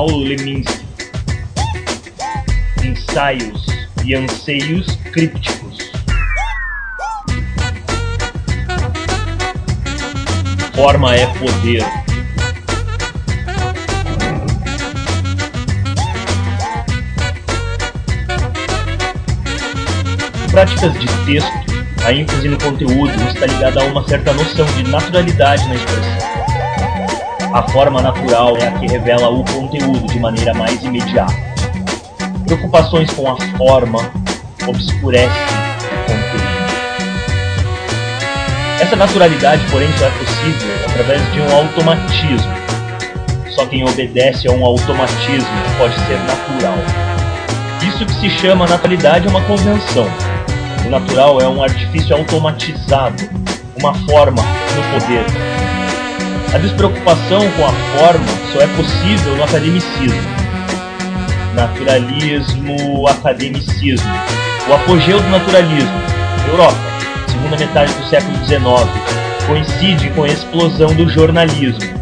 Paulo Leminski. Ensaios e anseios crípticos. Forma é poder. práticas de texto, a ênfase no conteúdo está ligada a uma certa noção de naturalidade na expressão. A forma natural é a que revela o conteúdo de maneira mais imediata. Preocupações com a forma obscurecem o conteúdo. Essa naturalidade, porém, só é possível através de um automatismo. Só quem obedece a um automatismo pode ser natural. Isso que se chama naturalidade é uma convenção, o natural é um artifício automatizado, uma forma no poder. A despreocupação com a forma só é possível no academicismo. Naturalismo, academicismo. O apogeu do naturalismo, Europa, segunda metade do século XIX, coincide com a explosão do jornalismo.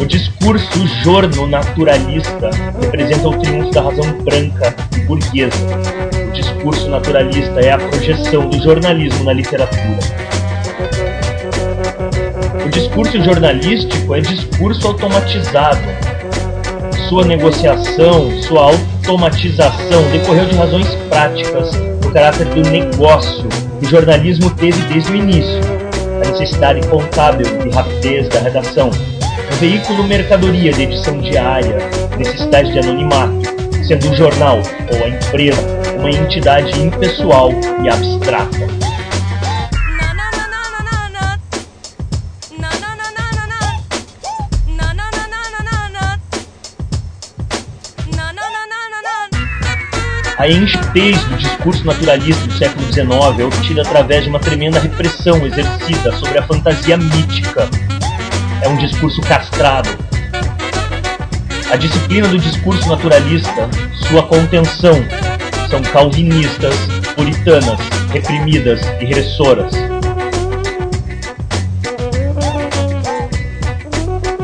O discurso jorno-naturalista representa o triunfo da razão branca e burguesa, discurso naturalista é a projeção do jornalismo na literatura. O discurso jornalístico é discurso automatizado. Sua negociação, sua automatização decorreu de razões práticas do caráter do negócio que o jornalismo teve desde o início. A necessidade contábil e rapidez da redação, o veículo mercadoria de edição diária, necessidade de anonimato, sendo o jornal ou a empresa uma entidade impessoal e abstrata. A enxutez do discurso naturalista do século XIX é obtida através de uma tremenda repressão exercida sobre a fantasia mítica. É um discurso castrado. A disciplina do discurso naturalista, sua contenção, são calvinistas, puritanas, reprimidas e repressoras.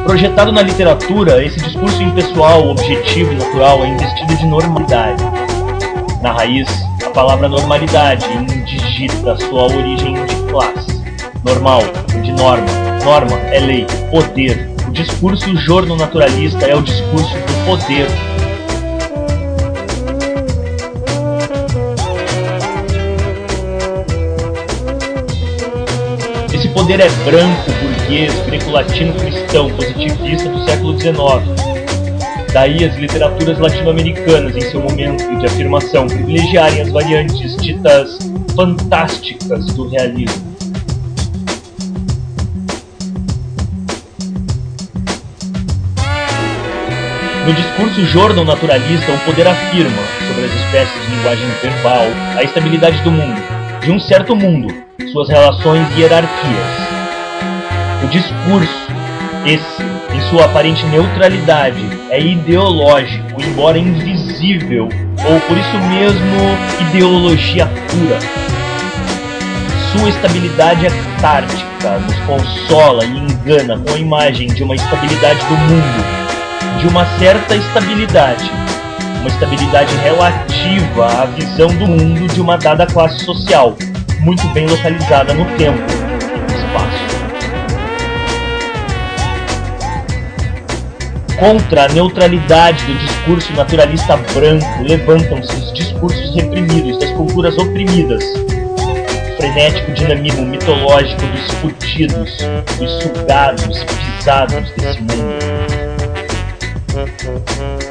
Projetado na literatura, esse discurso impessoal, objetivo e natural é investido de normalidade. Na raiz, a palavra normalidade indigita sua origem de classe. Normal, de norma. Norma é lei, poder. O discurso jorno-naturalista é o discurso do poder poder é branco, burguês, greco-latino cristão, positivista do século XIX. Daí as literaturas latino-americanas, em seu momento de afirmação, privilegiarem as variantes ditas fantásticas do realismo. No discurso Jordan naturalista, o poder afirma, sobre as espécies de linguagem verbal, a estabilidade do mundo, de um certo mundo, suas relações e hierarquias. O discurso, esse, em sua aparente neutralidade, é ideológico, embora invisível, ou por isso mesmo ideologia pura. Sua estabilidade é catártica, nos consola e engana com a imagem de uma estabilidade do mundo, de uma certa estabilidade, uma estabilidade relativa à visão do mundo de uma dada classe social, muito bem localizada no tempo e no espaço. Contra a neutralidade do discurso naturalista branco. Levantam-se os discursos reprimidos das culturas oprimidas, o frenético dinamismo mitológico dos fudidos, dos sugados, pisados desse mundo.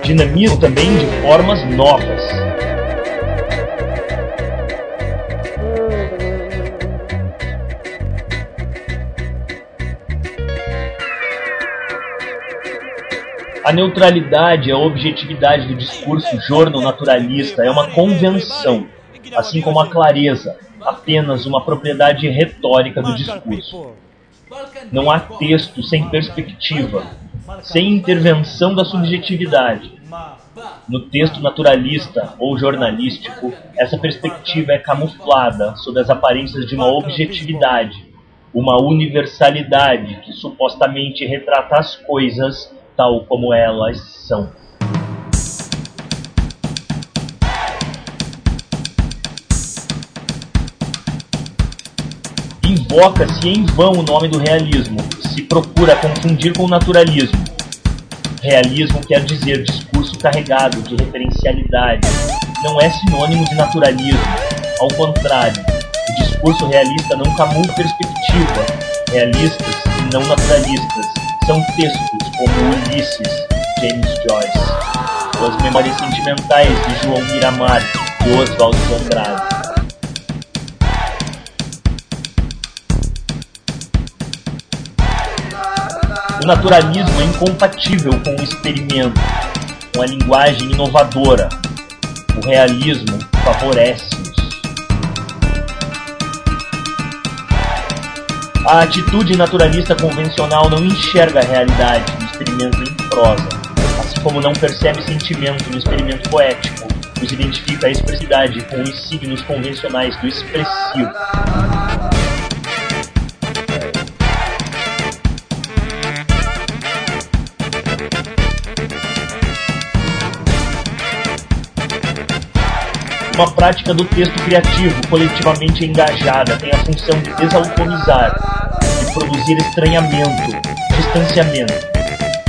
Dinamismo também de formas novas, A neutralidade, a objetividade do discurso jorno-naturalista é uma convenção, assim como a clareza, apenas uma propriedade retórica do discurso. Não há texto sem perspectiva, sem intervenção da subjetividade. No texto naturalista ou jornalístico, essa perspectiva é camuflada sob as aparências de uma objetividade, uma universalidade que supostamente retrata as coisas tal como elas são. Invoca-se em vão o nome do realismo, se procura confundir com o naturalismo. Realismo quer dizer discurso carregado de referencialidade, não é sinônimo de naturalismo, ao contrário, o discurso realista não camufla perspectiva, realistas e não naturalistas são textos como Ulisses, James Joyce, as memórias sentimentais de João Miramar e Oswald de Andrade. O naturalismo é incompatível com o experimento, com a linguagem inovadora. O realismo favorece-os. A atitude naturalista convencional não enxerga a realidade no experimento em prosa, assim como não percebe sentimento no experimento poético, pois identifica a expressidade com os signos convencionais do expressivo. Uma prática do texto criativo coletivamente engajada tem a função de desautorizar, de produzir estranhamento, distanciamento.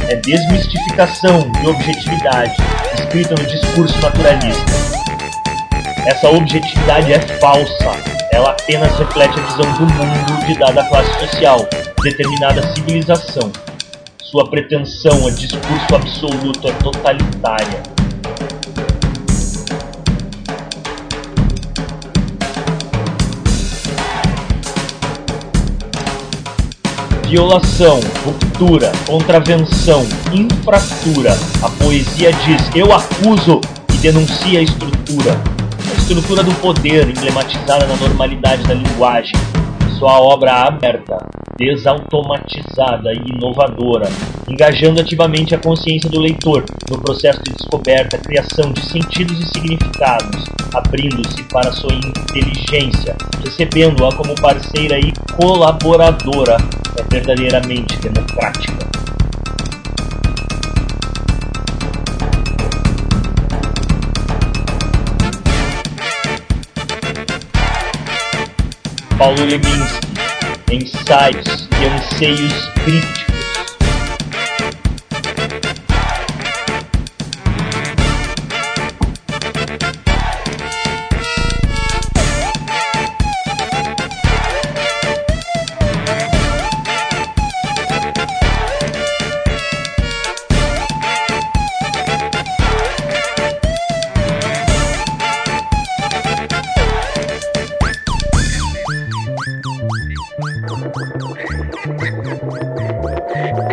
É desmistificação de objetividade, escrita no discurso naturalista. Essa objetividade é falsa, ela apenas reflete a visão do mundo de dada classe social, determinada civilização. Sua pretensão a discurso absoluto é totalitária violação, ruptura, contravenção, infratura. A poesia diz: eu acuso e denuncia a estrutura. A estrutura do poder emblematizada na normalidade da linguagem. Sua obra aberta, desautomatizada e inovadora, engajando ativamente a consciência do leitor no processo de descoberta, criação de sentidos e significados, abrindo-se para sua inteligência, recebendo-a como parceira e colaboradora é verdadeiramente democrática. Paulo Leminski, ensaios e anseios críticos Bye.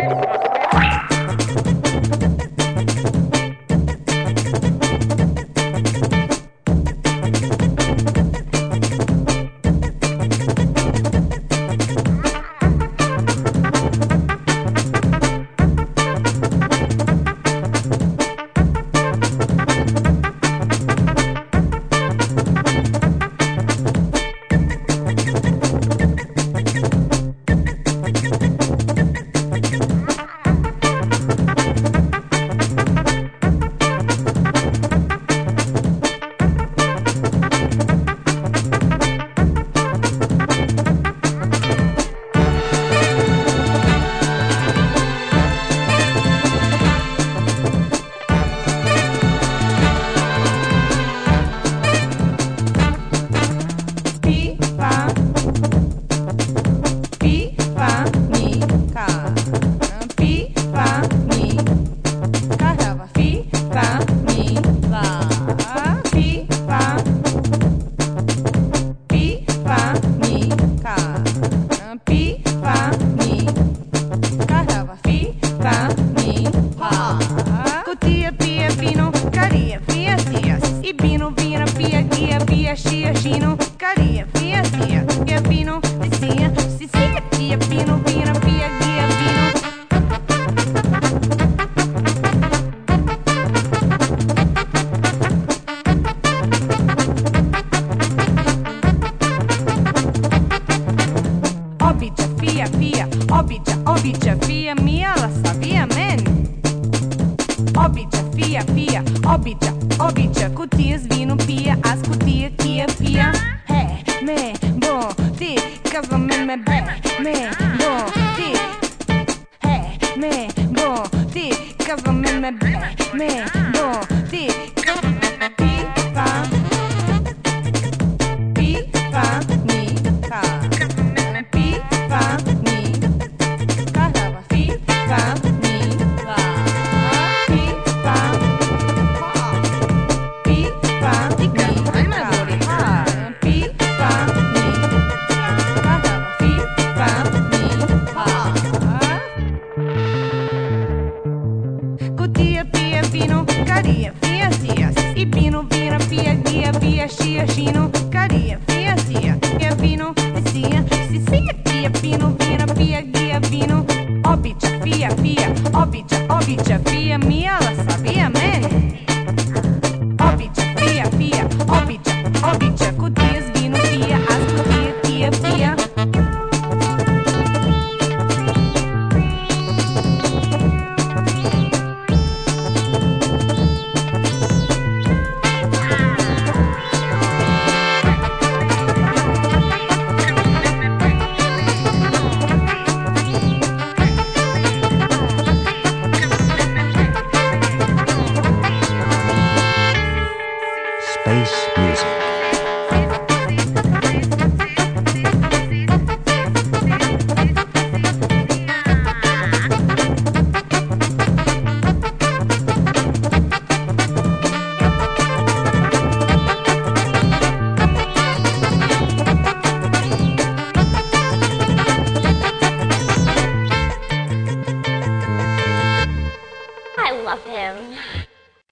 Cover me, back, me, bon, Hey, me, bon, Cover me, back, me, bon.